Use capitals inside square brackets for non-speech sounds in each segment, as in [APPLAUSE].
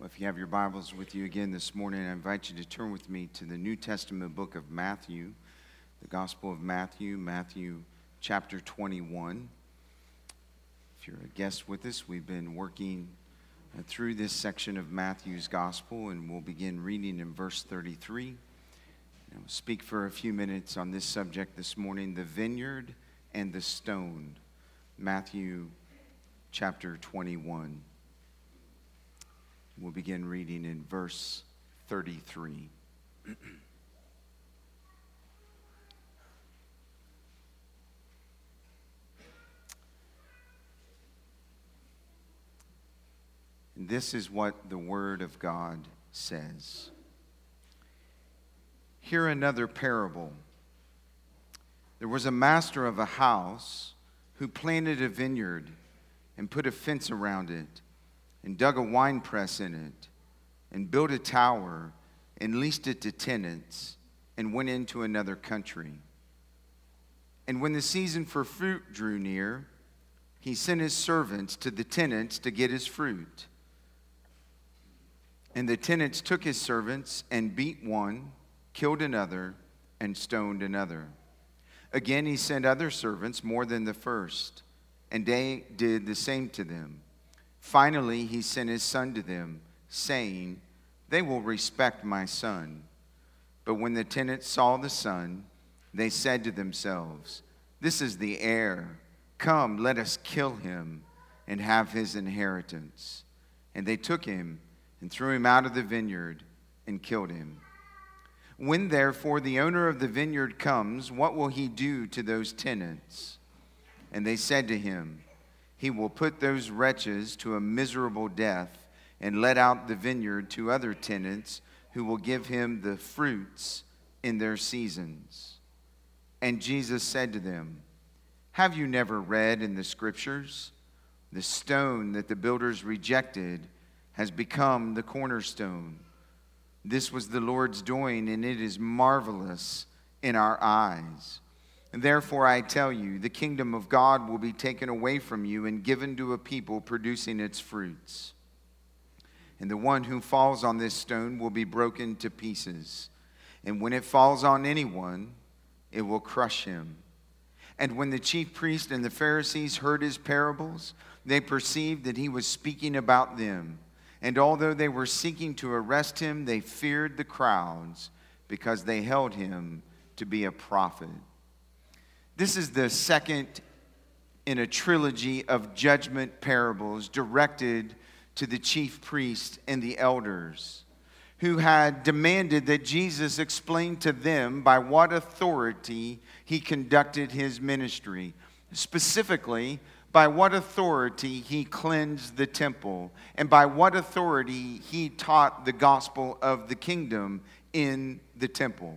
Well, if you have your Bibles with you again this morning, I invite you to turn with me to the New Testament book of Matthew, the Gospel of Matthew, Matthew chapter 21. If you're a guest with us, we've been working uh, through this section of Matthew's Gospel, and we'll begin reading in verse 33. And I'll speak for a few minutes on this subject this morning the vineyard and the stone. Matthew chapter 21. We'll begin reading in verse 33. this is what the Word of God says. Hear another parable. There was a master of a house who planted a vineyard and put a fence around it and dug a wine press in it, and built a tower, and leased it to tenants, and went into another country. And when the season for fruit drew near, he sent his servants to the tenants to get his fruit. And the tenants took his servants and beat one, killed another, and stoned another. Again, he sent other servants more than the first, and they did the same to them. Finally, he sent his son to them, saying, They will respect my son. But when the tenants saw the son, they said to themselves, This is the heir. Come, let us kill him and have his inheritance. And they took him and threw him out of the vineyard and killed him. When therefore the owner of the vineyard comes, what will he do to those tenants? And they said to him, he will put those wretches to a miserable death and let out the vineyard to other tenants who will give him the fruits in their seasons. And Jesus said to them, Have you never read in the scriptures? The stone that the builders rejected has become the cornerstone. This was the Lord's doing, and it is marvelous in our eyes. Therefore, I tell you, the kingdom of God will be taken away from you and given to a people producing its fruits. And the one who falls on this stone will be broken to pieces. And when it falls on anyone, it will crush him. And when the chief priest and the Pharisees heard his parables, they perceived that he was speaking about them. And although they were seeking to arrest him, they feared the crowds because they held him to be a prophet. This is the second in a trilogy of judgment parables directed to the chief priests and the elders who had demanded that Jesus explain to them by what authority he conducted his ministry, specifically, by what authority he cleansed the temple, and by what authority he taught the gospel of the kingdom in the temple.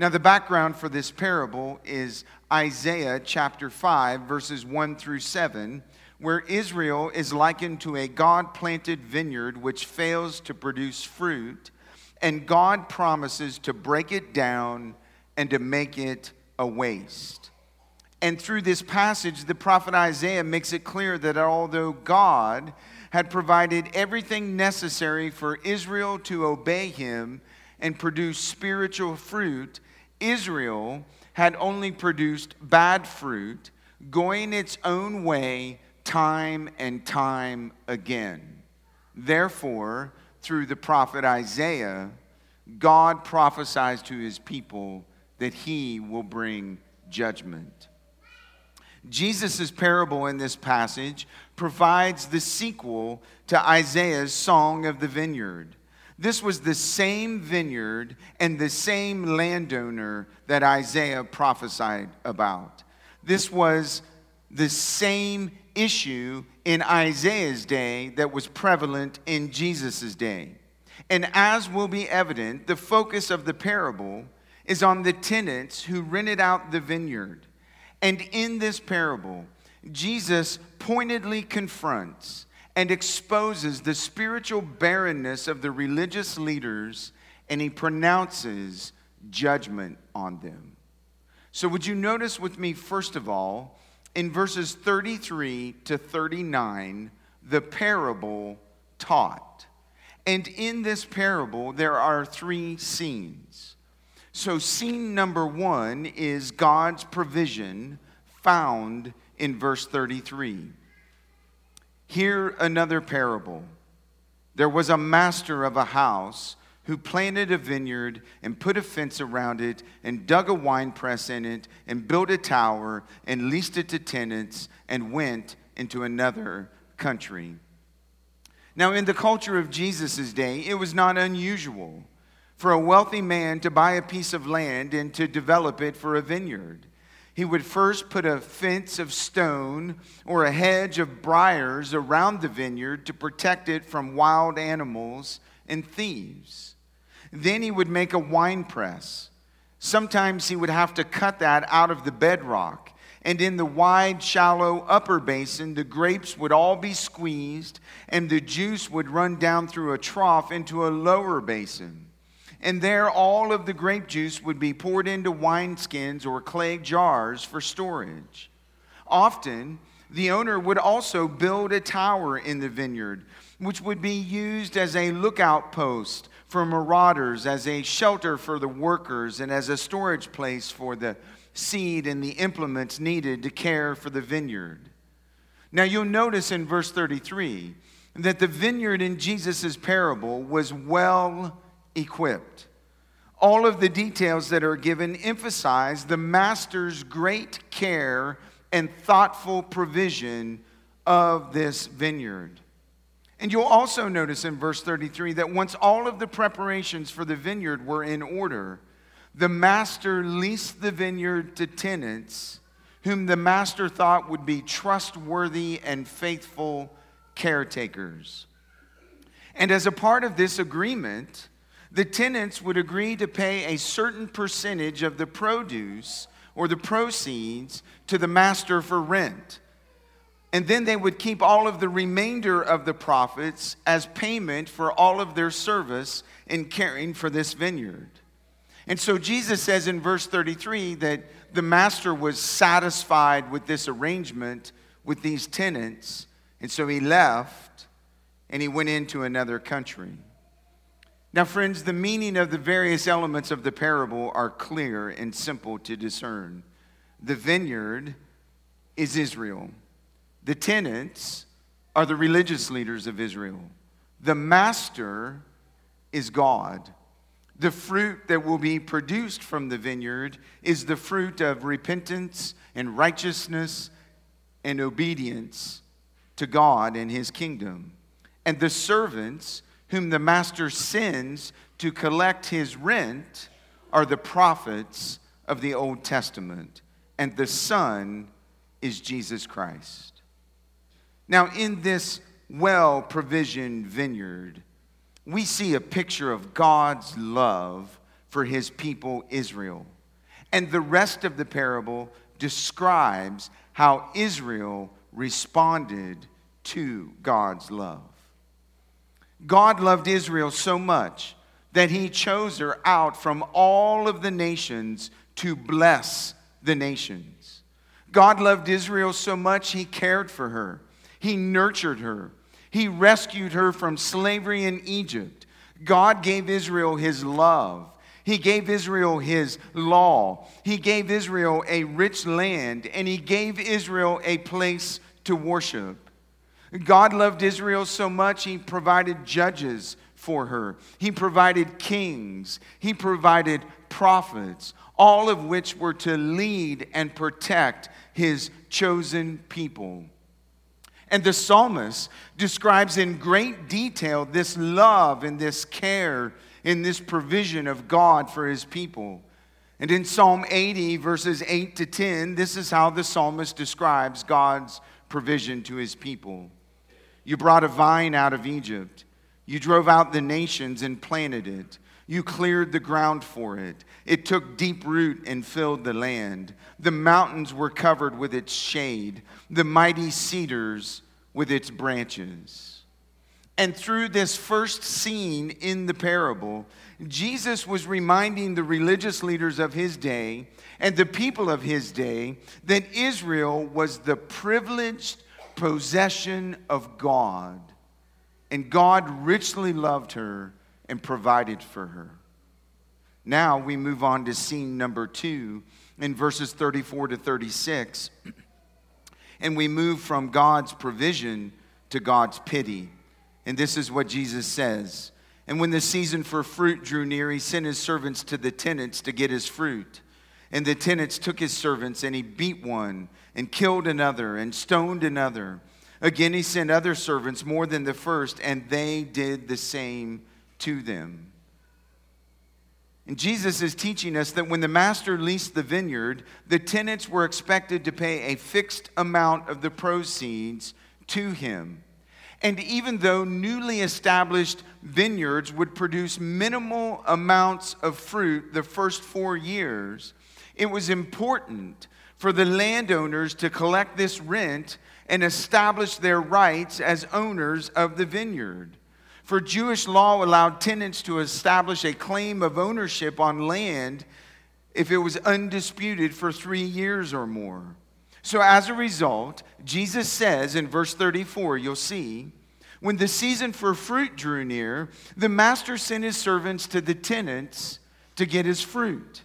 Now, the background for this parable is Isaiah chapter 5, verses 1 through 7, where Israel is likened to a God planted vineyard which fails to produce fruit, and God promises to break it down and to make it a waste. And through this passage, the prophet Isaiah makes it clear that although God had provided everything necessary for Israel to obey him and produce spiritual fruit, Israel had only produced bad fruit, going its own way time and time again. Therefore, through the prophet Isaiah, God prophesies to his people that he will bring judgment. Jesus' parable in this passage provides the sequel to Isaiah's Song of the Vineyard. This was the same vineyard and the same landowner that Isaiah prophesied about. This was the same issue in Isaiah's day that was prevalent in Jesus' day. And as will be evident, the focus of the parable is on the tenants who rented out the vineyard. And in this parable, Jesus pointedly confronts and exposes the spiritual barrenness of the religious leaders, and he pronounces judgment on them. So, would you notice with me, first of all, in verses 33 to 39, the parable taught. And in this parable, there are three scenes. So, scene number one is God's provision found in verse 33. Here, another parable. There was a master of a house who planted a vineyard and put a fence around it and dug a winepress in it and built a tower and leased it to tenants and went into another country. Now, in the culture of Jesus' day, it was not unusual for a wealthy man to buy a piece of land and to develop it for a vineyard. He would first put a fence of stone or a hedge of briars around the vineyard to protect it from wild animals and thieves. Then he would make a wine press. Sometimes he would have to cut that out of the bedrock. And in the wide, shallow upper basin, the grapes would all be squeezed, and the juice would run down through a trough into a lower basin. And there, all of the grape juice would be poured into wineskins or clay jars for storage. Often, the owner would also build a tower in the vineyard, which would be used as a lookout post for marauders, as a shelter for the workers, and as a storage place for the seed and the implements needed to care for the vineyard. Now, you'll notice in verse 33 that the vineyard in Jesus' parable was well equipped. All of the details that are given emphasize the master's great care and thoughtful provision of this vineyard. And you'll also notice in verse 33 that once all of the preparations for the vineyard were in order, the master leased the vineyard to tenants whom the master thought would be trustworthy and faithful caretakers. And as a part of this agreement, the tenants would agree to pay a certain percentage of the produce or the proceeds to the master for rent and then they would keep all of the remainder of the profits as payment for all of their service in caring for this vineyard. And so Jesus says in verse 33 that the master was satisfied with this arrangement with these tenants. And so he left and he went into another country. Now, friends, the meaning of the various elements of the parable are clear and simple to discern. The vineyard is Israel. The tenants are the religious leaders of Israel. The master is God. The fruit that will be produced from the vineyard is the fruit of repentance and righteousness and obedience to God and his kingdom. And the servants whom the master sends to collect his rent are the prophets of the Old Testament. And the Son is Jesus Christ. Now, in this well provisioned vineyard, we see a picture of God's love for his people Israel. And the rest of the parable describes how Israel responded to God's love. God loved Israel so much that he chose her out from all of the nations to bless the nations. God loved Israel so much he cared for her. He nurtured her. He rescued her from slavery in Egypt. God gave Israel his love. He gave Israel his law. He gave Israel a rich land, and he gave Israel a place to worship. God loved Israel so much, he provided judges for her. He provided kings. He provided prophets, all of which were to lead and protect his chosen people. And the psalmist describes in great detail this love and this care and this provision of God for his people. And in Psalm 80, verses 8 to 10, this is how the psalmist describes God's provision to his people. You brought a vine out of Egypt. You drove out the nations and planted it. You cleared the ground for it. It took deep root and filled the land. The mountains were covered with its shade, the mighty cedars with its branches. And through this first scene in the parable, Jesus was reminding the religious leaders of his day and the people of his day that Israel was the privileged possession of God and God richly loved her and provided for her. Now we move on to scene number two in verses 34 to 36. [CLEARS THROAT] And we move from God's provision to God's pity. And this is what Jesus says. And when the season for fruit drew near, he sent his servants to the tenants to get his fruit. And the tenants took his servants, and he beat one, and killed another, and stoned another. Again, he sent other servants more than the first, and they did the same to them. And Jesus is teaching us that when the master leased the vineyard, the tenants were expected to pay a fixed amount of the proceeds to him. And even though newly established vineyards would produce minimal amounts of fruit the first four years, it was important for the landowners to collect this rent and establish their rights as owners of the vineyard. For Jewish law allowed tenants to establish a claim of ownership on land if it was undisputed for three years or more. So, as a result, Jesus says in verse 34, you'll see, when the season for fruit drew near, the master sent his servants to the tenants to get his fruit.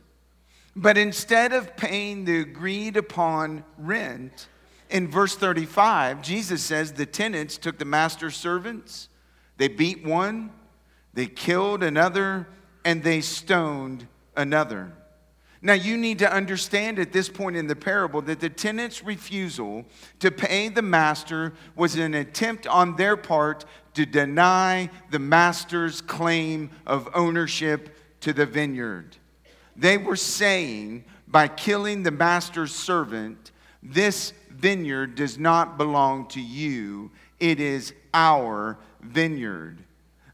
But instead of paying the agreed upon rent, in verse 35, Jesus says the tenants took the master's servants they beat one, they killed another, and they stoned another. Now, you need to understand at this point in the parable that the tenant's refusal to pay the master was an attempt on their part to deny the master's claim of ownership to the vineyard. They were saying, by killing the master's servant, this vineyard does not belong to you, it is our vineyard.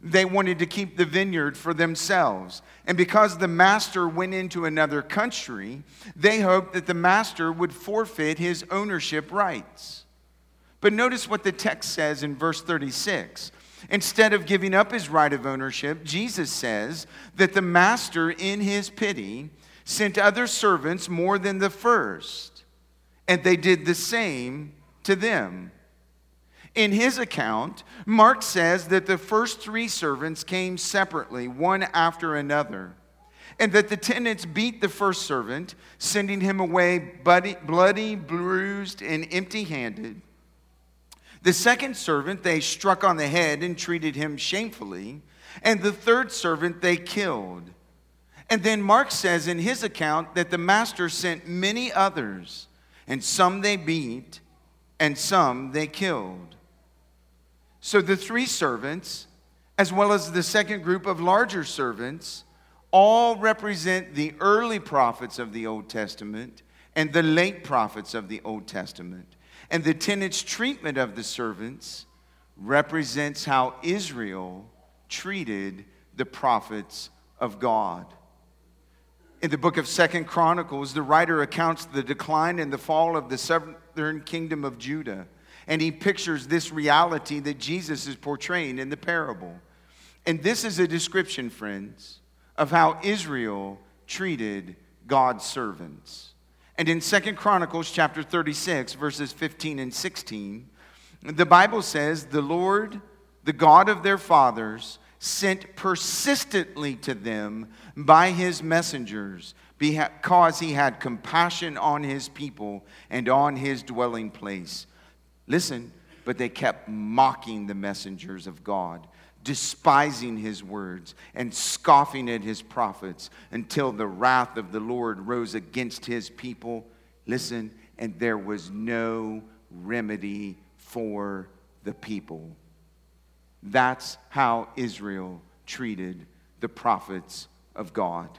They wanted to keep the vineyard for themselves. And because the master went into another country, they hoped that the master would forfeit his ownership rights. But notice what the text says in verse 36. Instead of giving up his right of ownership, Jesus says that the master, in his pity, sent other servants more than the first, and they did the same to them. In his account, Mark says that the first three servants came separately, one after another, and that the tenants beat the first servant, sending him away bloody, bruised, and empty handed. The second servant they struck on the head and treated him shamefully, and the third servant they killed. And then Mark says in his account that the master sent many others, and some they beat, and some they killed. So the three servants, as well as the second group of larger servants, all represent the early prophets of the Old Testament and the late prophets of the Old Testament. And the tenant's treatment of the servants represents how Israel treated the prophets of God. In the book of Second Chronicles, the writer accounts the decline and the fall of the southern kingdom of Judah and he pictures this reality that Jesus is portraying in the parable. And this is a description, friends, of how Israel treated God's servants. And in Second Chronicles chapter 36, verses 15 and 16, the Bible says, The Lord, the God of their fathers, sent persistently to them by his messengers because he had compassion on his people and on his dwelling place. Listen, but they kept mocking the messengers of God, despising his words, and scoffing at his prophets until the wrath of the Lord rose against his people. Listen, and there was no remedy for the people. That's how Israel treated the prophets of God.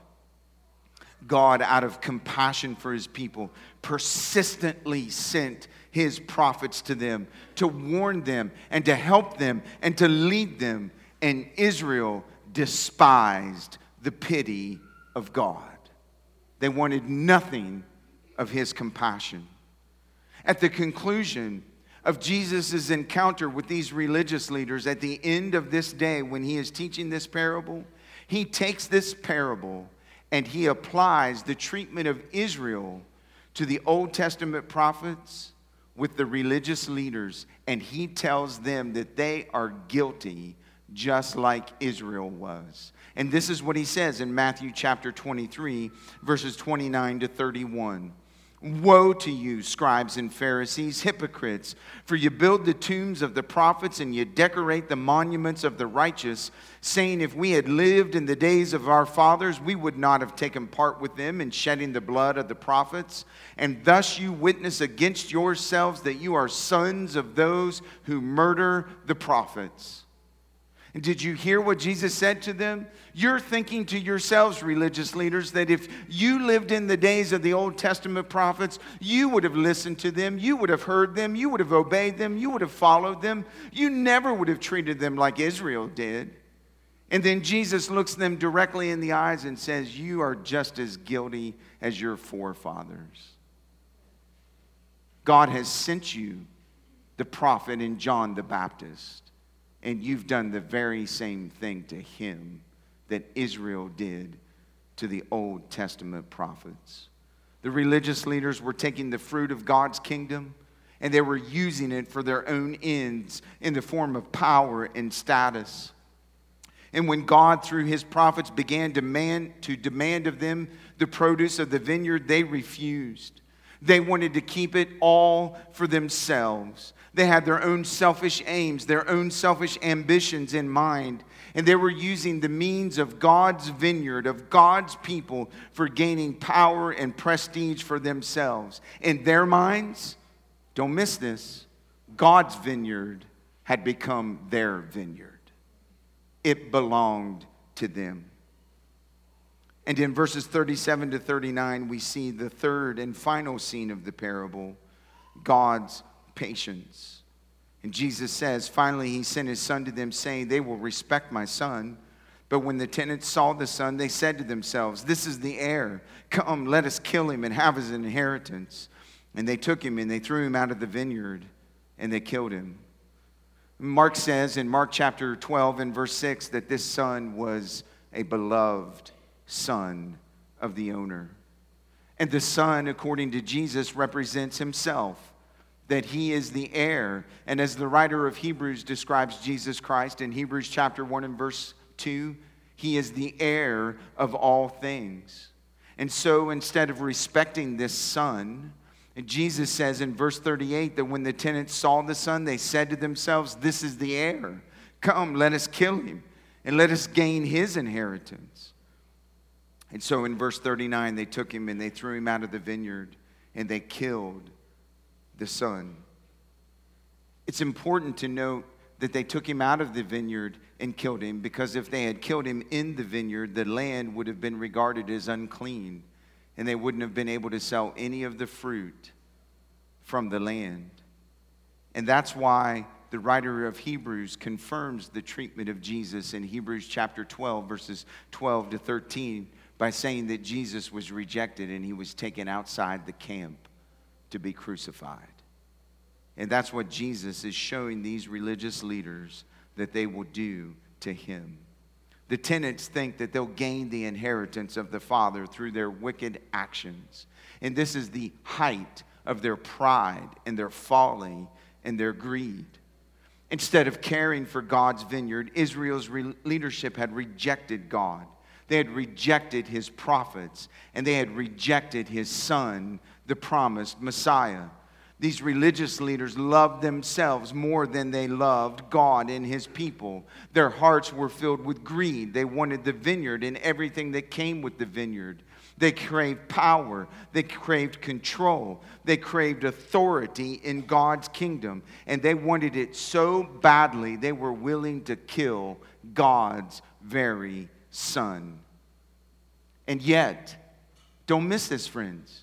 God, out of compassion for his people, persistently sent his prophets to them to warn them and to help them and to lead them. And Israel despised the pity of God. They wanted nothing of his compassion. At the conclusion of Jesus' encounter with these religious leaders at the end of this day, when he is teaching this parable, he takes this parable and he applies the treatment of Israel to the Old Testament prophets with the religious leaders and he tells them that they are guilty just like Israel was. And this is what he says in Matthew chapter 23, verses 29 to 31. Woe to you, scribes and Pharisees, hypocrites, for you build the tombs of the prophets and you decorate the monuments of the righteous, saying, If we had lived in the days of our fathers, we would not have taken part with them in shedding the blood of the prophets. And thus you witness against yourselves that you are sons of those who murder the prophets. And did you hear what Jesus said to them? You're thinking to yourselves, religious leaders, that if you lived in the days of the Old Testament prophets, you would have listened to them, you would have heard them, you would have obeyed them, you would have followed them. You never would have treated them like Israel did. And then Jesus looks them directly in the eyes and says, You are just as guilty as your forefathers. God has sent you the prophet in John the Baptist. And you've done the very same thing to him that Israel did to the Old Testament prophets. The religious leaders were taking the fruit of God's kingdom and they were using it for their own ends in the form of power and status. And when God, through his prophets, began demand, to demand of them the produce of the vineyard, they refused. They wanted to keep it all for themselves. They had their own selfish aims, their own selfish ambitions in mind. And they were using the means of God's vineyard, of God's people, for gaining power and prestige for themselves. In their minds, don't miss this, God's vineyard had become their vineyard, it belonged to them. And in verses 37 to 39, we see the third and final scene of the parable God's patience. And Jesus says, finally, he sent his son to them, saying, They will respect my son. But when the tenants saw the son, they said to themselves, This is the heir. Come, let us kill him and have his inheritance. And they took him and they threw him out of the vineyard and they killed him. Mark says in Mark chapter 12 and verse 6 that this son was a beloved son of the owner. And the son, according to Jesus, represents himself that he is the heir. And as the writer of Hebrews describes Jesus Christ in Hebrews chapter 1 and verse 2, he is the heir of all things. And so instead of respecting this son, Jesus says in verse 38 that when the tenants saw the son, they said to themselves, This is the heir. Come, let us kill him and let us gain his inheritance. And so in verse 39, they took him and they threw him out of the vineyard and they killed the son. It's important to note that they took him out of the vineyard and killed him because if they had killed him in the vineyard, the land would have been regarded as unclean and they wouldn't have been able to sell any of the fruit from the land. And that's why the writer of Hebrews confirms the treatment of Jesus in Hebrews chapter 12, verses 12 to 13, by saying that Jesus was rejected and he was taken outside the camp to be crucified. And that's what Jesus is showing these religious leaders that they will do to him. The tenants think that they'll gain the inheritance of the Father through their wicked actions. And this is the height of their pride and their folly and their greed. Instead of caring for God's vineyard, Israel's re- leadership had rejected God. They had rejected his prophets, and they had rejected his son, the promised Messiah. These religious leaders loved themselves more than they loved God and his people. Their hearts were filled with greed. They wanted the vineyard and everything that came with the vineyard. They craved power. They craved control. They craved authority in God's kingdom. And they wanted it so badly, they were willing to kill God's very son. And yet, don't miss this, friends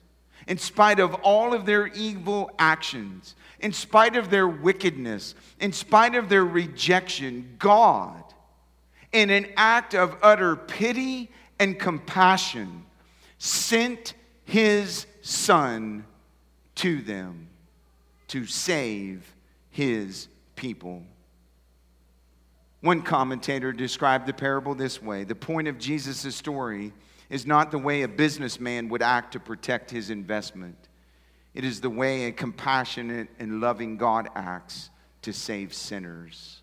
in spite of all of their evil actions, in spite of their wickedness, in spite of their rejection, God, in an act of utter pity and compassion, sent his son to them to save his people. One commentator described the parable this way The point of Jesus' story is not the way a businessman would act to protect his investment. It is the way a compassionate and loving God acts to save sinners.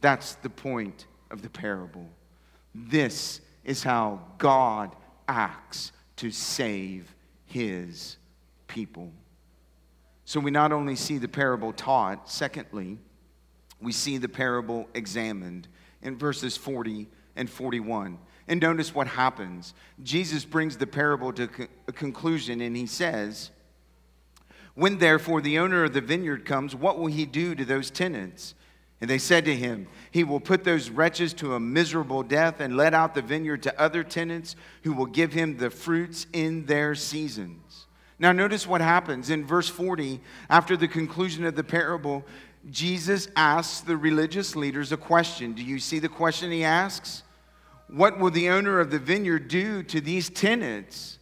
That's the point of the parable. This is how God acts to save his people. So we not only see the parable taught, secondly, we see the parable examined in verses 40 and 41. And notice what happens. Jesus brings the parable to a conclusion and he says, When therefore the owner of the vineyard comes, what will he do to those tenants? And they said to him, He will put those wretches to a miserable death and let out the vineyard to other tenants who will give him the fruits in their seasons. Now, notice what happens in verse 40. After the conclusion of the parable, Jesus asks the religious leaders a question. Do you see the question he asks? What will the owner of the vineyard do to these tenants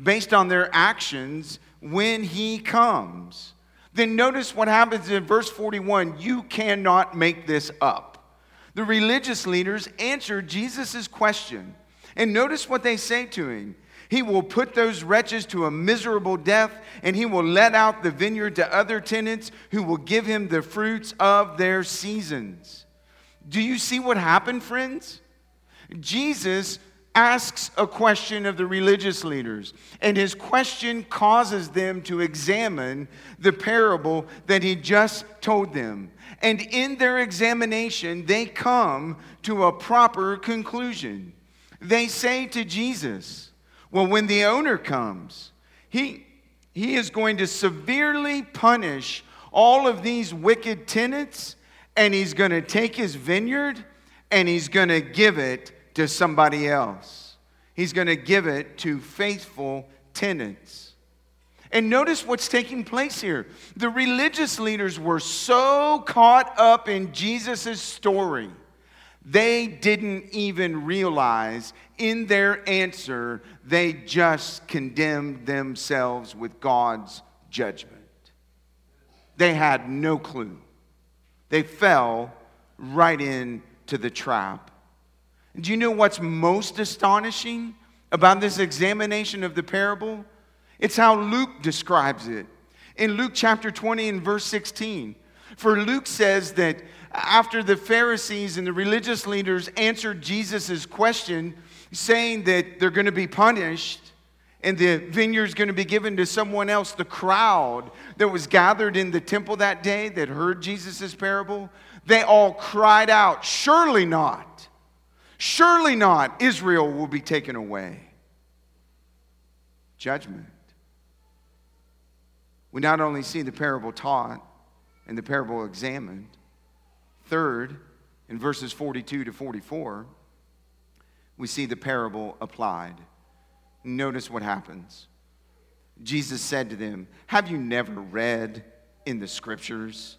based on their actions when he comes? Then notice what happens in verse 41 you cannot make this up. The religious leaders answered Jesus' question. And notice what they say to him. He will put those wretches to a miserable death, and he will let out the vineyard to other tenants who will give him the fruits of their seasons. Do you see what happened, friends? Jesus asks a question of the religious leaders, and his question causes them to examine the parable that he just told them. And in their examination, they come to a proper conclusion. They say to Jesus, Well, when the owner comes, he, he is going to severely punish all of these wicked tenants, and he's going to take his vineyard and he's going to give it to somebody else. He's going to give it to faithful tenants. And notice what's taking place here. The religious leaders were so caught up in Jesus' story, they didn't even realize in their answer, they just condemned themselves with God's judgment. They had no clue. They fell right into the trap do you know what's most astonishing about this examination of the parable? It's how Luke describes it. In Luke chapter 20 and verse 16, for Luke says that after the Pharisees and the religious leaders answered Jesus' question, saying that they're going to be punished and the vineyard's going to be given to someone else, the crowd that was gathered in the temple that day that heard Jesus' parable, they all cried out, Surely not. Surely not. Israel will be taken away. Judgment. We not only see the parable taught and the parable examined, third, in verses 42 to 44, we see the parable applied. Notice what happens. Jesus said to them, Have you never read in the scriptures?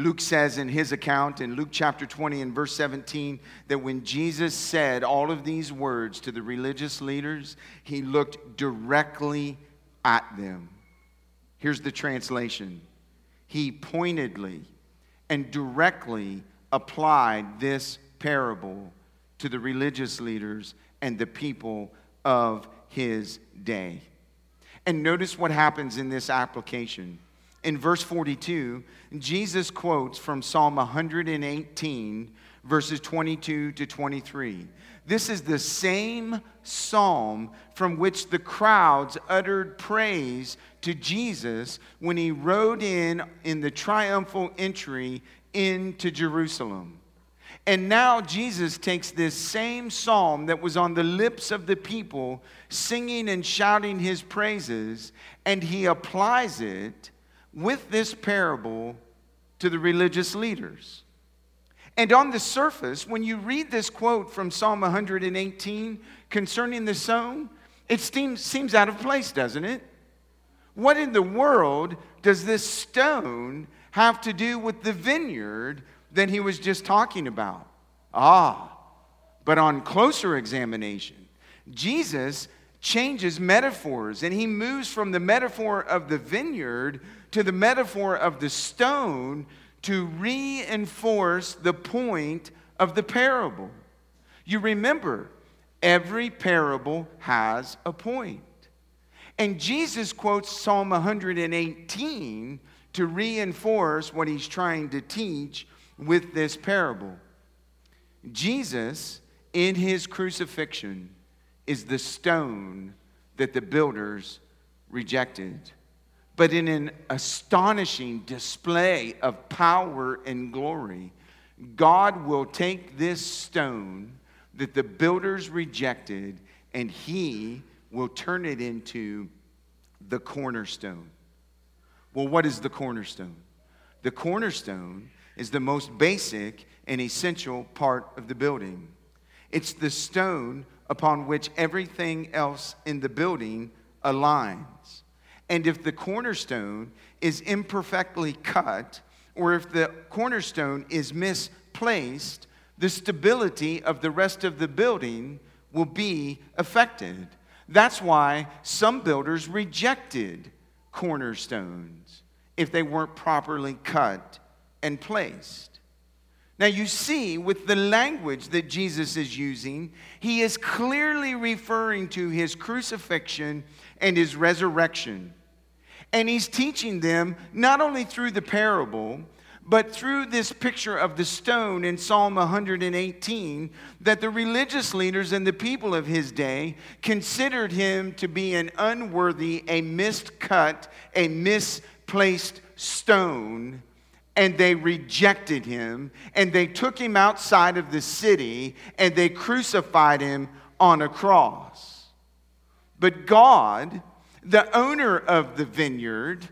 Luke says in his account in Luke chapter 20 and verse 17 that when Jesus said all of these words to the religious leaders, he looked directly at them. Here's the translation He pointedly and directly applied this parable to the religious leaders and the people of his day. And notice what happens in this application in verse 42, Jesus quotes from Psalm 118, verses 22 to 23. This is the same psalm from which the crowds uttered praise to Jesus when he rode in in the triumphal entry into Jerusalem. And now Jesus takes this same psalm that was on the lips of the people, singing and shouting his praises, and he applies it with this parable to the religious leaders. And on the surface, when you read this quote from Psalm 118 concerning the sown, it seems, seems out of place, doesn't it? What in the world does this stone have to do with the vineyard that he was just talking about? Ah, but on closer examination, Jesus changes metaphors and he moves from the metaphor of the vineyard to the metaphor of the stone to reinforce the point of the parable. You remember, every parable has a point. And Jesus quotes Psalm 118 to reinforce what he's trying to teach with this parable. Jesus, in his crucifixion, is the stone that the builders rejected. But in an astonishing display of power and glory, God will take this stone that the builders rejected and he will turn it into the cornerstone. Well, what is the cornerstone? The cornerstone is the most basic and essential part of the building. It's the stone upon which everything else in the building aligns. And if the cornerstone is imperfectly cut, or if the cornerstone is misplaced, the stability of the rest of the building will be affected. That's why some builders rejected cornerstones if they weren't properly cut and placed. Now, you see, with the language that Jesus is using, he is clearly referring to his crucifixion and his resurrection. And he's teaching them not only through the parable, but through this picture of the stone in Psalm 118, that the religious leaders and the people of his day considered him to be an unworthy, a miscut, a misplaced stone, and they rejected him, and they took him outside of the city, and they crucified him on a cross. But God, the owner of the vineyard,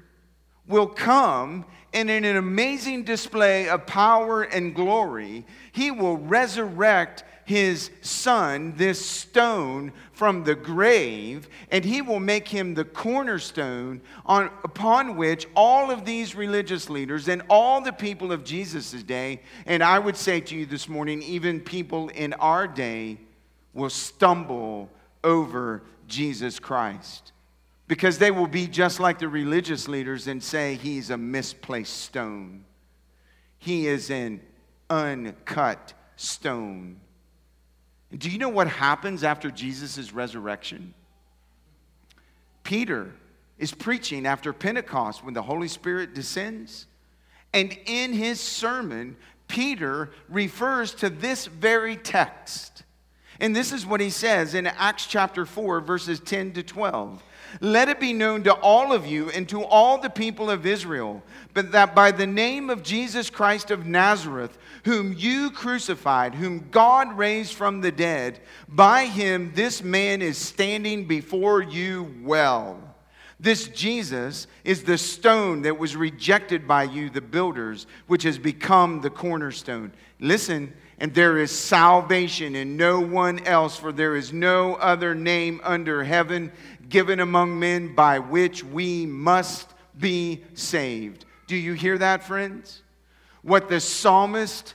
will come and in an amazing display of power and glory, he will resurrect his son, this stone, from the grave, and he will make him the cornerstone on, upon which all of these religious leaders and all the people of Jesus' day, and I would say to you this morning, even people in our day, will stumble over Jesus Christ because they will be just like the religious leaders and say he's a misplaced stone. He is an uncut stone. Do you know what happens after Jesus' resurrection? Peter is preaching after Pentecost when the Holy Spirit descends. And in his sermon, Peter refers to this very text. And this is what he says in Acts chapter 4, verses 10 to 12. Let it be known to all of you and to all the people of Israel, but that by the name of Jesus Christ of Nazareth, whom you crucified, whom God raised from the dead, by him this man is standing before you well. This Jesus is the stone that was rejected by you, the builders, which has become the cornerstone. Listen, and there is salvation in no one else, for there is no other name under heaven given among men by which we must be saved. Do you hear that, friends? What the psalmist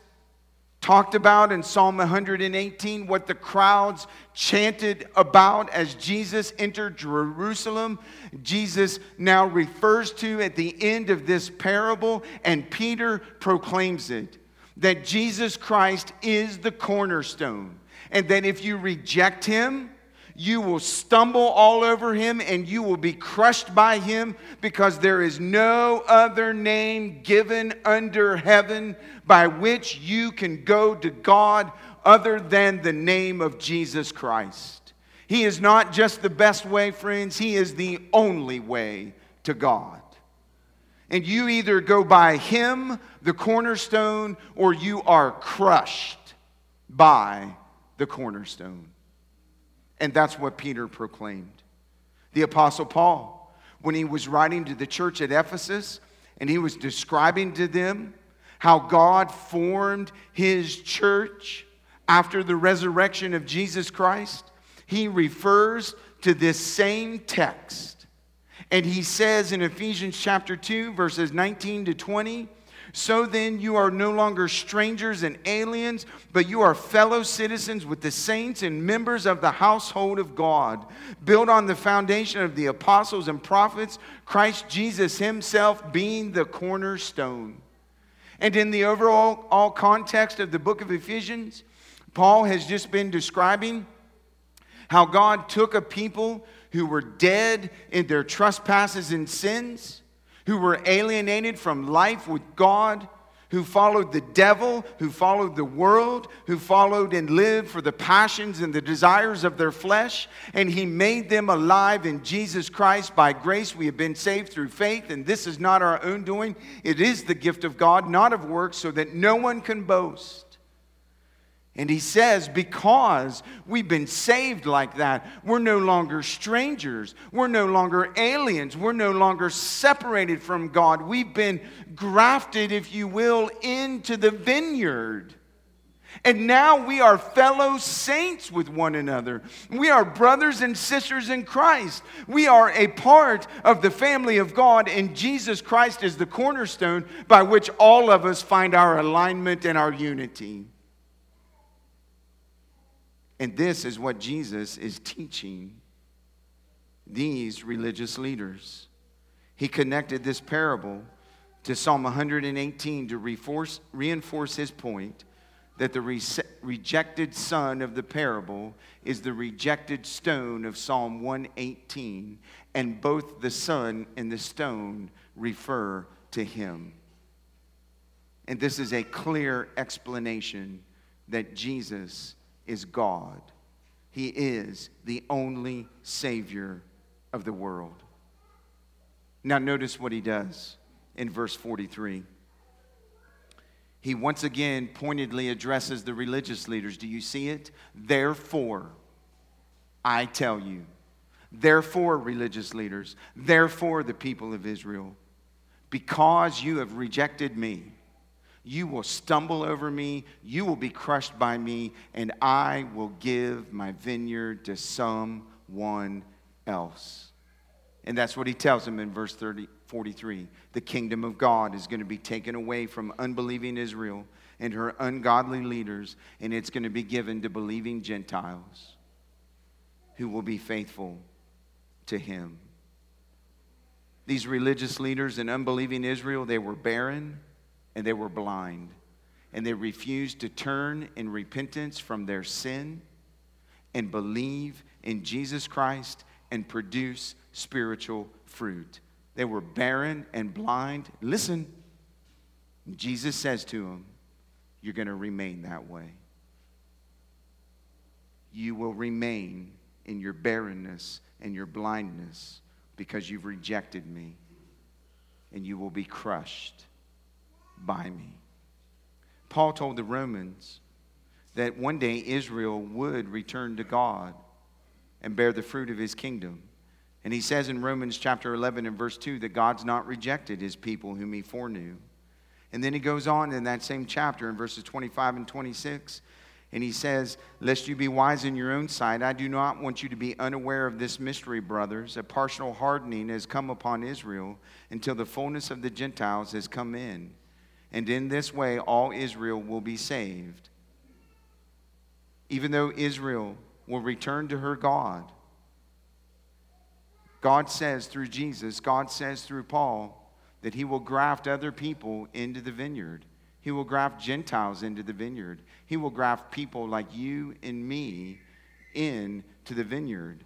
talked about in Psalm 118, what the crowds chanted about as Jesus entered Jerusalem, Jesus now refers to at the end of this parable, and Peter proclaims it that Jesus Christ is the cornerstone, and that if you reject him, you will stumble all over him and you will be crushed by him because there is no other name given under heaven by which you can go to God other than the name of Jesus Christ. He is not just the best way, friends, He is the only way to God. And you either go by Him, the cornerstone, or you are crushed by the cornerstone. And that's what Peter proclaimed. The Apostle Paul, when he was writing to the church at Ephesus, and he was describing to them how God formed his church after the resurrection of Jesus Christ, he refers to this same text. And he says in Ephesians chapter 2, verses 19 to 20, So then, you are no longer strangers and aliens, but you are fellow citizens with the saints and members of the household of God, built on the foundation of the apostles and prophets, Christ Jesus himself being the cornerstone. And in the overall all context of the book of Ephesians, Paul has just been describing how God took a people who were dead in their trespasses and sins who were alienated from life with God, who followed the devil, who followed the world, who followed and lived for the passions and the desires of their flesh, and he made them alive in Jesus Christ. By grace, we have been saved through faith, and this is not our own doing. It is the gift of God, not of works, so that no one can boast. And he says, because we've been saved like that, we're no longer strangers. We're no longer aliens. We're no longer separated from God. We've been grafted, if you will, into the vineyard. And now we are fellow saints with one another. We are brothers and sisters in Christ. We are a part of the family of God, and Jesus Christ is the cornerstone by which all of us find our alignment and our unity. And this is what Jesus is teaching these religious leaders. He connected this parable to Psalm 118 to reinforce, reinforce his point that the re- rejected son of the parable is the rejected stone of Psalm 118, and both the son and the stone refer to him. And this is a clear explanation that Jesus is God. He is the only Savior of the world. Now, notice what he does in verse 43. He once again pointedly addresses the religious leaders. Do you see it? Therefore, I tell you, therefore, religious leaders, therefore, the people of Israel, because you have rejected me you will stumble over me, you will be crushed by me, and I will give my vineyard to someone else. And that's what he tells him in verse 30, 43. The kingdom of God is going to be taken away from unbelieving Israel and her ungodly leaders, and it's going to be given to believing Gentiles who will be faithful to him. These religious leaders in unbelieving Israel, they were barren and they were blind. And they refused to turn in repentance from their sin and believe in Jesus Christ and produce spiritual fruit. They were barren and blind. Listen, Jesus says to them, You're going to remain that way. You will remain in your barrenness and your blindness because you've rejected me, and you will be crushed by me. Paul told the Romans that one day Israel would return to God and bear the fruit of his kingdom. And he says in Romans chapter 11 and verse 2 that God's not rejected his people whom he foreknew. And then he goes on in that same chapter in verses 25 and 26 and he says, Lest you be wise in your own sight, I do not want you to be unaware of this mystery, brothers. A partial hardening has come upon Israel until the fullness of the Gentiles has come in and in this way all Israel will be saved. Even though Israel will return to her God, God says through Jesus, God says through Paul, that he will graft other people into the vineyard. He will graft Gentiles into the vineyard. He will graft people like you and me into the vineyard.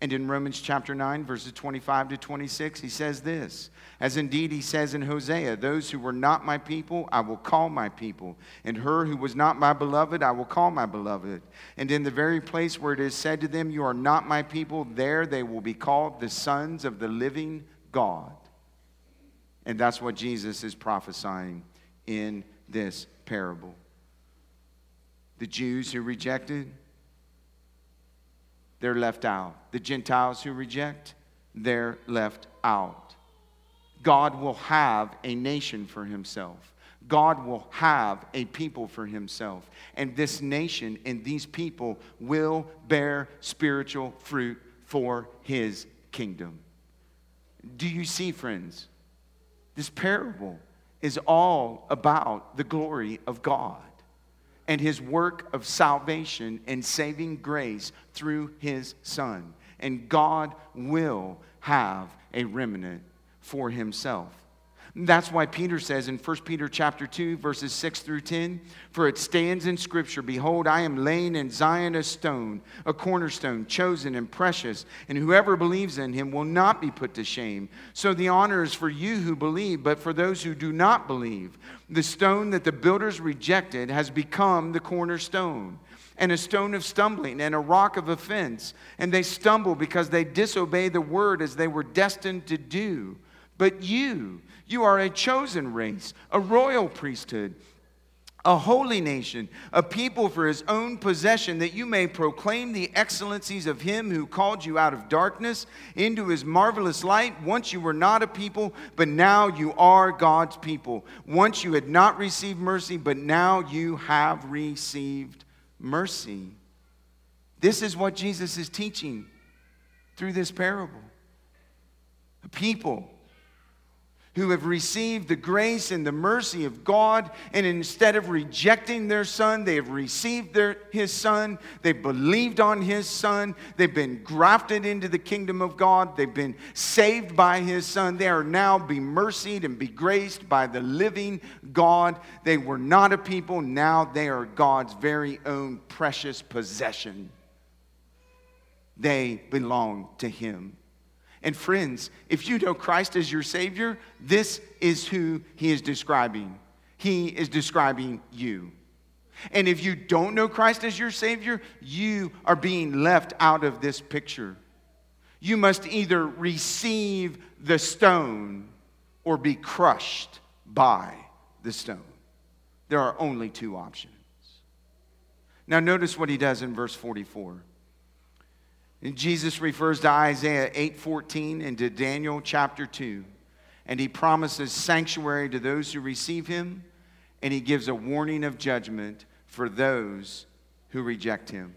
And in Romans chapter 9, verses 25 to 26, he says this As indeed he says in Hosea, Those who were not my people, I will call my people. And her who was not my beloved, I will call my beloved. And in the very place where it is said to them, You are not my people, there they will be called the sons of the living God. And that's what Jesus is prophesying in this parable. The Jews who rejected, they're left out. The Gentiles who reject, they're left out. God will have a nation for himself. God will have a people for himself. And this nation and these people will bear spiritual fruit for his kingdom. Do you see, friends? This parable is all about the glory of God and his work of salvation and saving grace through his Son. And God will have a remnant for himself. That's why Peter says in 1 Peter chapter 2 verses 6 through 10, for it stands in scripture, behold I am laying in Zion a stone, a cornerstone, chosen and precious, and whoever believes in him will not be put to shame. So the honor is for you who believe, but for those who do not believe, the stone that the builders rejected has become the cornerstone and a stone of stumbling and a rock of offense. And they stumble because they disobey the word as they were destined to do. But you, you are a chosen race, a royal priesthood, a holy nation, a people for his own possession, that you may proclaim the excellencies of him who called you out of darkness into his marvelous light. Once you were not a people, but now you are God's people. Once you had not received mercy, but now you have received mercy. This is what Jesus is teaching through this parable. A people who have received the grace and the mercy of God, and instead of rejecting their son, they have received their, his son. They've believed on his son. They've been grafted into the kingdom of God. They've been saved by his son. They are now be mercied and be graced by the living God. They were not a people, now they are God's very own precious possession. They belong to him. And friends, if you know Christ as your Savior, this is who He is describing. He is describing you. And if you don't know Christ as your Savior, you are being left out of this picture. You must either receive the stone or be crushed by the stone. There are only two options. Now, notice what he does in verse 44. And Jesus refers to Isaiah 8:14 and to Daniel chapter 2. And he promises sanctuary to those who receive him, and he gives a warning of judgment for those who reject him.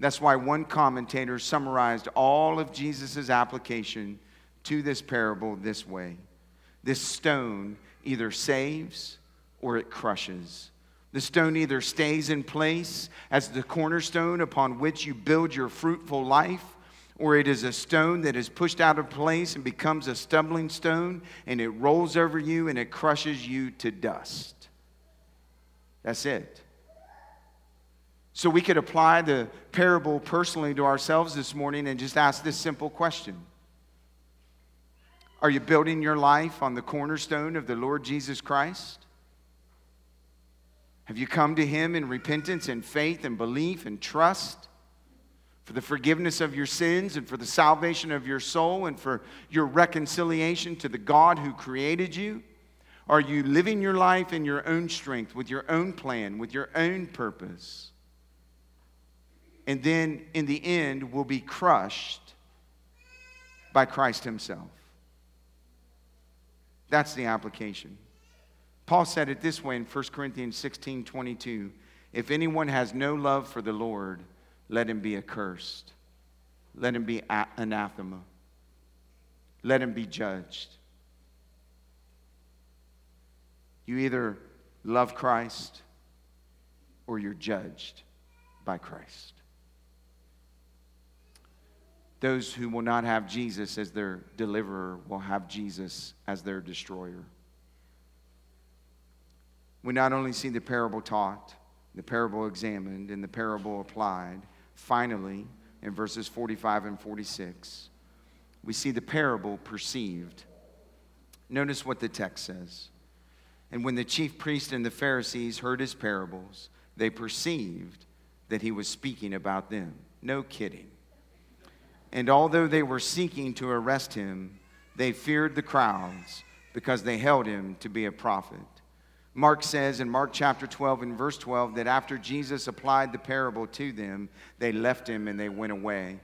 That's why one commentator summarized all of Jesus' application to this parable this way This stone either saves or it crushes. The stone either stays in place as the cornerstone upon which you build your fruitful life, or it is a stone that is pushed out of place and becomes a stumbling stone, and it rolls over you and it crushes you to dust. That's it. So we could apply the parable personally to ourselves this morning and just ask this simple question Are you building your life on the cornerstone of the Lord Jesus Christ? Have you come to Him in repentance and faith and belief and trust for the forgiveness of your sins and for the salvation of your soul and for your reconciliation to the God who created you? Are you living your life in your own strength, with your own plan, with your own purpose? And then in the end, will be crushed by Christ Himself. That's the application. Paul said it this way in 1 Corinthians 16 22. If anyone has no love for the Lord, let him be accursed. Let him be anathema. Let him be judged. You either love Christ or you're judged by Christ. Those who will not have Jesus as their deliverer will have Jesus as their destroyer we not only see the parable taught, the parable examined, and the parable applied, finally, in verses 45 and 46, we see the parable perceived. Notice what the text says. And when the chief priest and the Pharisees heard his parables, they perceived that he was speaking about them. No kidding. And although they were seeking to arrest him, they feared the crowds because they held him to be a prophet. Mark says in Mark chapter 12 and verse 12 that after Jesus applied the parable to them, they left him and they went away.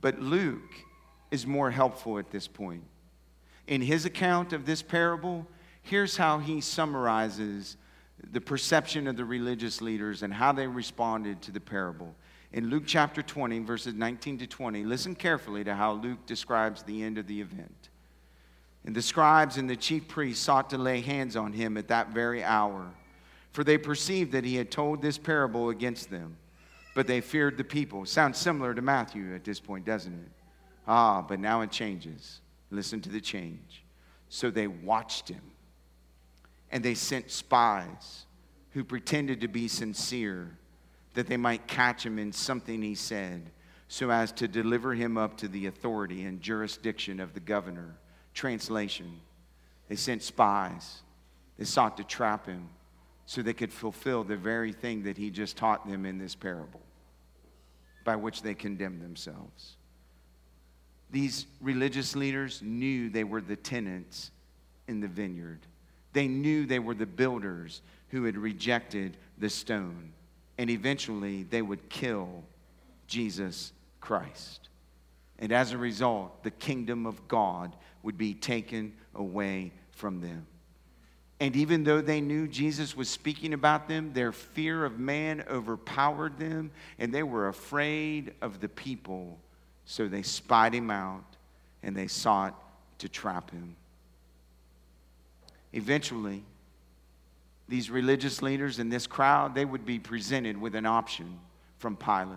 But Luke is more helpful at this point. In his account of this parable, here's how he summarizes the perception of the religious leaders and how they responded to the parable. In Luke chapter 20, verses 19 to 20, listen carefully to how Luke describes the end of the event. And the scribes and the chief priests sought to lay hands on him at that very hour, for they perceived that he had told this parable against them. But they feared the people. Sounds similar to Matthew at this point, doesn't it? Ah, but now it changes. Listen to the change. So they watched him, and they sent spies who pretended to be sincere that they might catch him in something he said, so as to deliver him up to the authority and jurisdiction of the governor. Translation They sent spies, they sought to trap him so they could fulfill the very thing that he just taught them in this parable, by which they condemned themselves. These religious leaders knew they were the tenants in the vineyard. They knew they were the builders who had rejected the stone. And eventually they would kill Jesus Christ. And as a result, the kingdom of God would be taken away from them. And even though they knew Jesus was speaking about them, their fear of man overpowered them, and they were afraid of the people. So they spied him out and they sought to trap him. Eventually, these religious leaders and this crowd, they would be presented with an option from Pilate.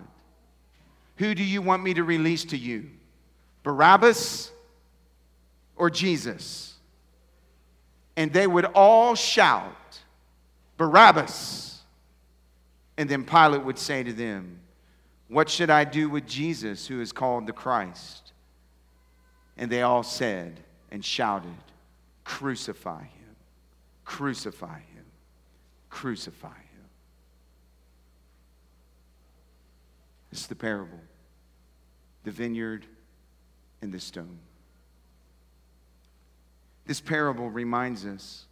Who do you want me to release to you? Barabbas or Jesus? And they would all shout, Barabbas. And then Pilate would say to them, What should I do with Jesus, who is called the Christ? And they all said and shouted, Crucify him, crucify him, crucify him. Is the parable the vineyard and the stone. This parable reminds us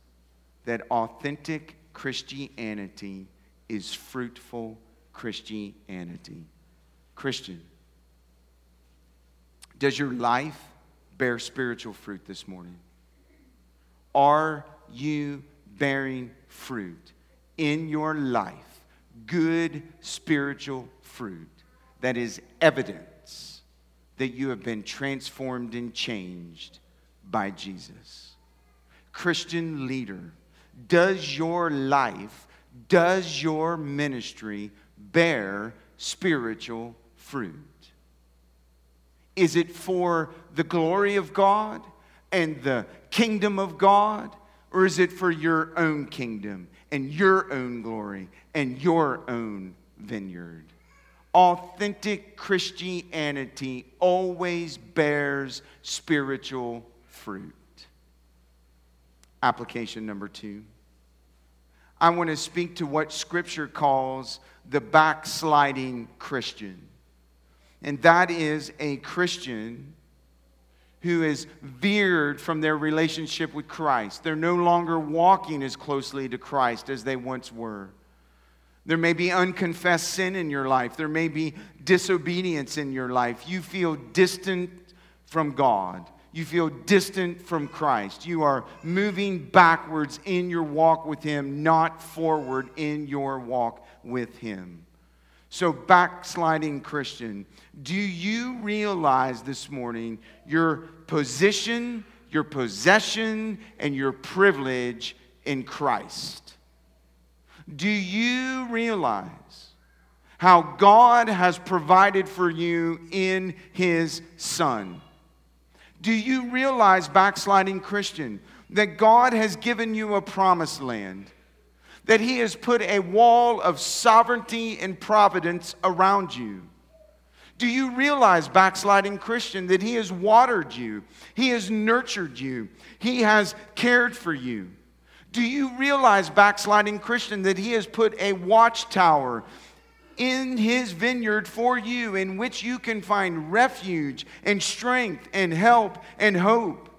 that authentic Christianity is fruitful Christianity. Christian, does your life bear spiritual fruit this morning? Are you bearing fruit in your life? Good spiritual fruit that is evidence that you have been transformed and changed by Jesus. Christian leader, does your life, does your ministry bear spiritual fruit? Is it for the glory of God and the kingdom of God? Or is it for your own kingdom and your own glory and your own vineyard? Authentic Christianity always bears spiritual fruit. Application number two. I want to speak to what Scripture calls the backsliding Christian. And that is a Christian who has veered from their relationship with Christ. They're no longer walking as closely to Christ as they once were. There may be unconfessed sin in your life. There may be disobedience in your life. You feel distant from God. You feel distant from Christ. You are moving backwards in your walk with Him, not forward in your walk with Him. So, backsliding Christian, do you realize this morning your position, your possession, and your privilege in Christ? Do you realize how God has provided for you in His Son? Do you realize, backsliding Christian, that God has given you a promised land? That He has put a wall of sovereignty and providence around you? Do you realize, backsliding Christian, that He has watered you? He has nurtured you. He has cared for you. Do you realize, backsliding Christian, that He has put a watchtower in his vineyard for you in which you can find refuge and strength and help and hope.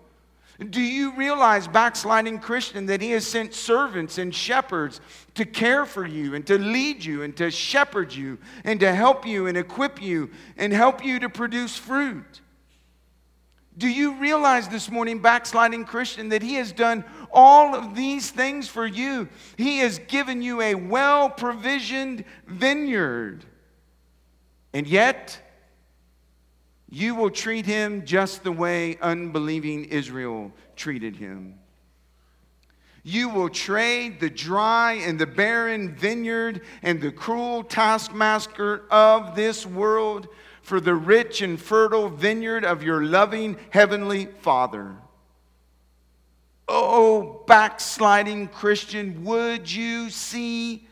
Do you realize, backsliding Christian, that he has sent servants and shepherds to care for you and to lead you and to shepherd you and to help you and equip you and help you to produce fruit? Do you realize this morning, backsliding Christian, that he has done all of these things for you. He has given you a well provisioned vineyard. And yet, you will treat him just the way unbelieving Israel treated him. You will trade the dry and the barren vineyard and the cruel taskmaster of this world for the rich and fertile vineyard of your loving heavenly Father. Oh, backsliding Christian, would you see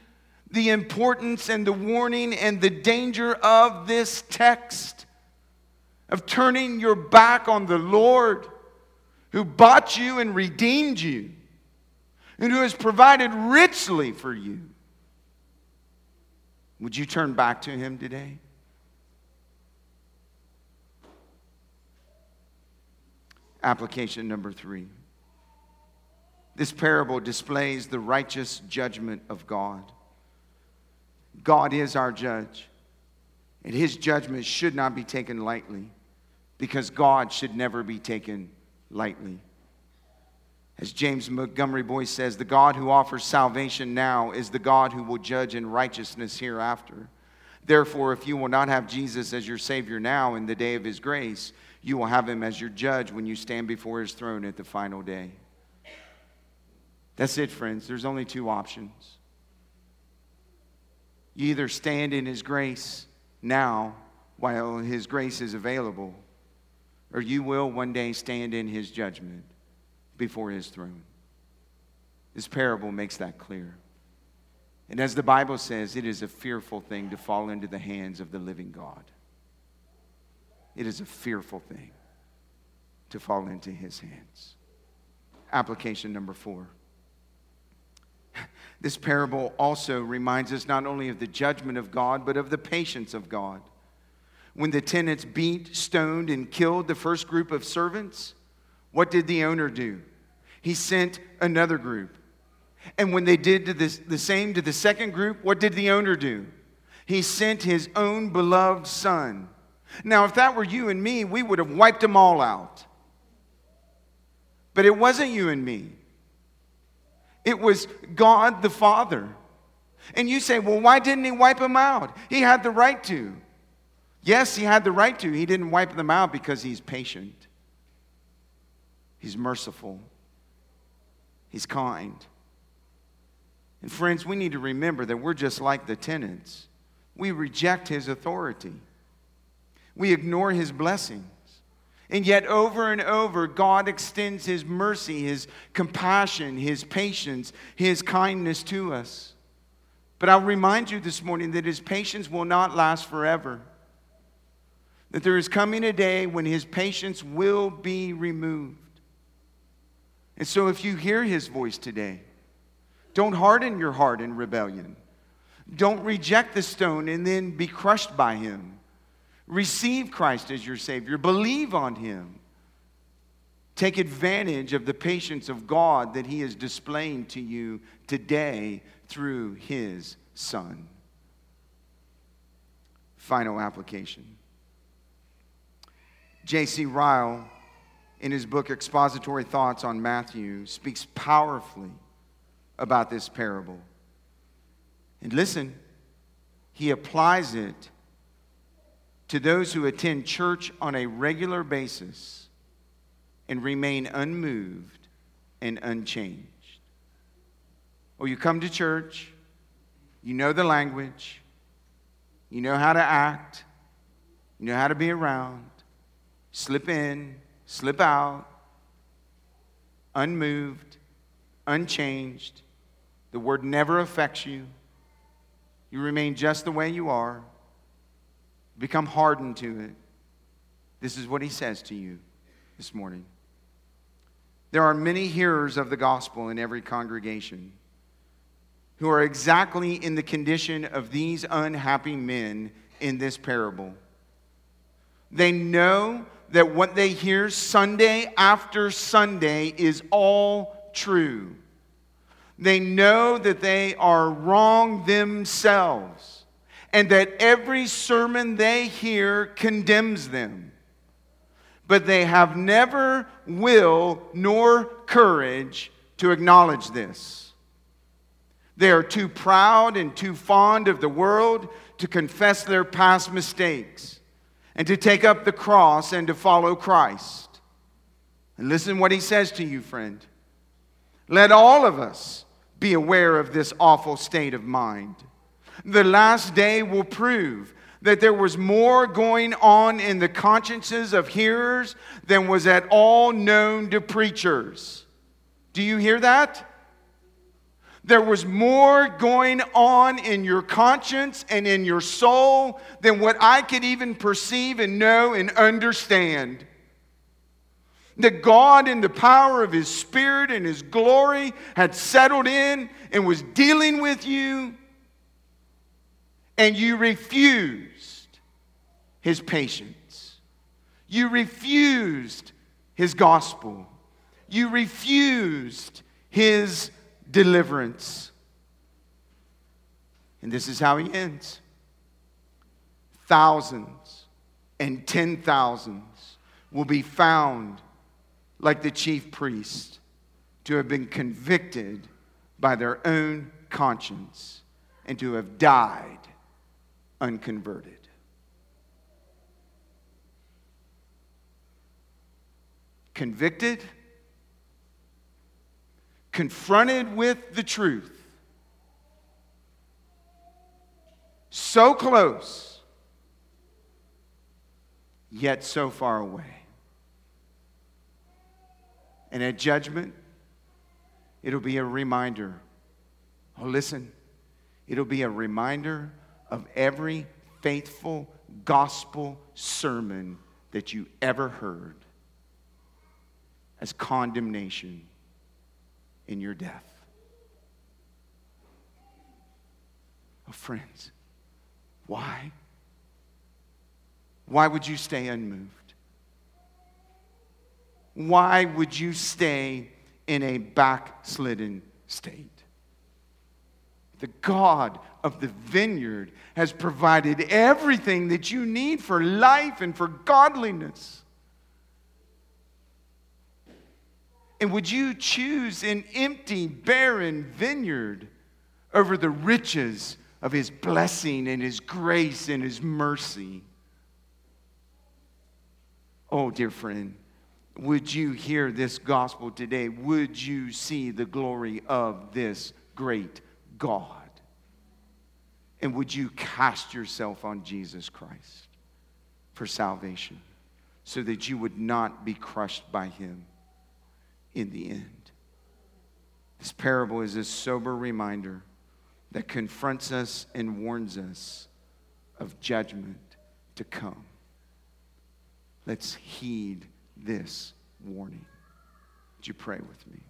the importance and the warning and the danger of this text? Of turning your back on the Lord who bought you and redeemed you and who has provided richly for you. Would you turn back to him today? Application number three. This parable displays the righteous judgment of God. God is our judge, and his judgment should not be taken lightly because God should never be taken lightly. As James Montgomery Boice says, the God who offers salvation now is the God who will judge in righteousness hereafter. Therefore, if you will not have Jesus as your Savior now in the day of His grace, you will have Him as your judge when you stand before His throne at the final day. That's it, friends. There's only two options. You either stand in His grace now while His grace is available, or you will one day stand in His judgment before his throne. This parable makes that clear. And as the Bible says, it is a fearful thing to fall into the hands of the living God. It is a fearful thing to fall into his hands. Application number four. [LAUGHS] This parable also reminds us not only of the judgment of God, but of the patience of God. When the tenants beat, stoned, and killed the first group of servants, what did the owner do? he sent another group. And when they did this, the same to the second group, what did the owner do? He sent his own beloved son. Now, if that were you and me, we would have wiped them all out. But it wasn't you and me, it was God the Father. And you say, well, why didn't he wipe them out? He had the right to. Yes, he had the right to. He didn't wipe them out because he's patient, he's merciful. He's kind. And friends, we need to remember that we're just like the tenants. We reject his authority, we ignore his blessings. And yet, over and over, God extends his mercy, his compassion, his patience, his kindness to us. But I'll remind you this morning that his patience will not last forever. That there is coming a day when his patience will be removed. And so, if you hear his voice today, don't harden your heart in rebellion. Don't reject the stone and then be crushed by him. Receive Christ as your Savior, believe on him. Take advantage of the patience of God that he is displaying to you today through his Son. Final application. J.C. Ryle in his book Expository Thoughts on Matthew, speaks powerfully about this parable. And listen, he applies it to those who attend church on a regular basis and remain unmoved and unchanged. Or you come to church, you know the language, you know how to act, you know how to be around, slip in, slip out, unmoved, unchanged. The word never affects you. You remain just the way you are, become hardened to it. This is what he says to you this morning. There are many hearers of the gospel in every congregation who are exactly in the condition of these unhappy men in this parable. They know that what they hear Sunday after Sunday is all true. They know that they are wrong themselves and that every sermon they hear condemns them. But they have never will nor courage to acknowledge this. They are too proud and too fond of the world to confess their past mistakes and to take up the cross and to follow Christ. And listen what he says to you, friend. Let all of us be aware of this awful state of mind. The last day will prove that there was more going on in the consciences of hearers than was at all known to preachers. Do you hear that? There was more going on in your conscience and in your soul than what I could even perceive and know and understand. That God, in the power of His Spirit and His glory, had settled in and was dealing with you, and you refused His patience. You refused His gospel. You refused His deliverance. And this is how he ends thousands and ten thousands will be found like the chief priest to have been convicted by their own conscience and to have died unconverted. Convicted confronted with the truth, so close, yet so far away. And at judgment, it'll be a reminder. Oh, listen, it'll be a reminder of every faithful gospel sermon that you ever heard as condemnation in your death. Oh, friends, why? Why would you stay unmoved? Why would you stay in a backslidden state? The God of the vineyard has provided everything that you need for life and for godliness. And would you choose an empty, barren vineyard over the riches of His blessing and His grace and His mercy? Oh, dear friend, would you hear this gospel today? Would you see the glory of this great God? And would you cast yourself on Jesus Christ for salvation so that you would not be crushed by Him? in the end. This parable is a sober reminder that confronts us and warns us of judgment to come. Let's heed this warning. Would you pray with me?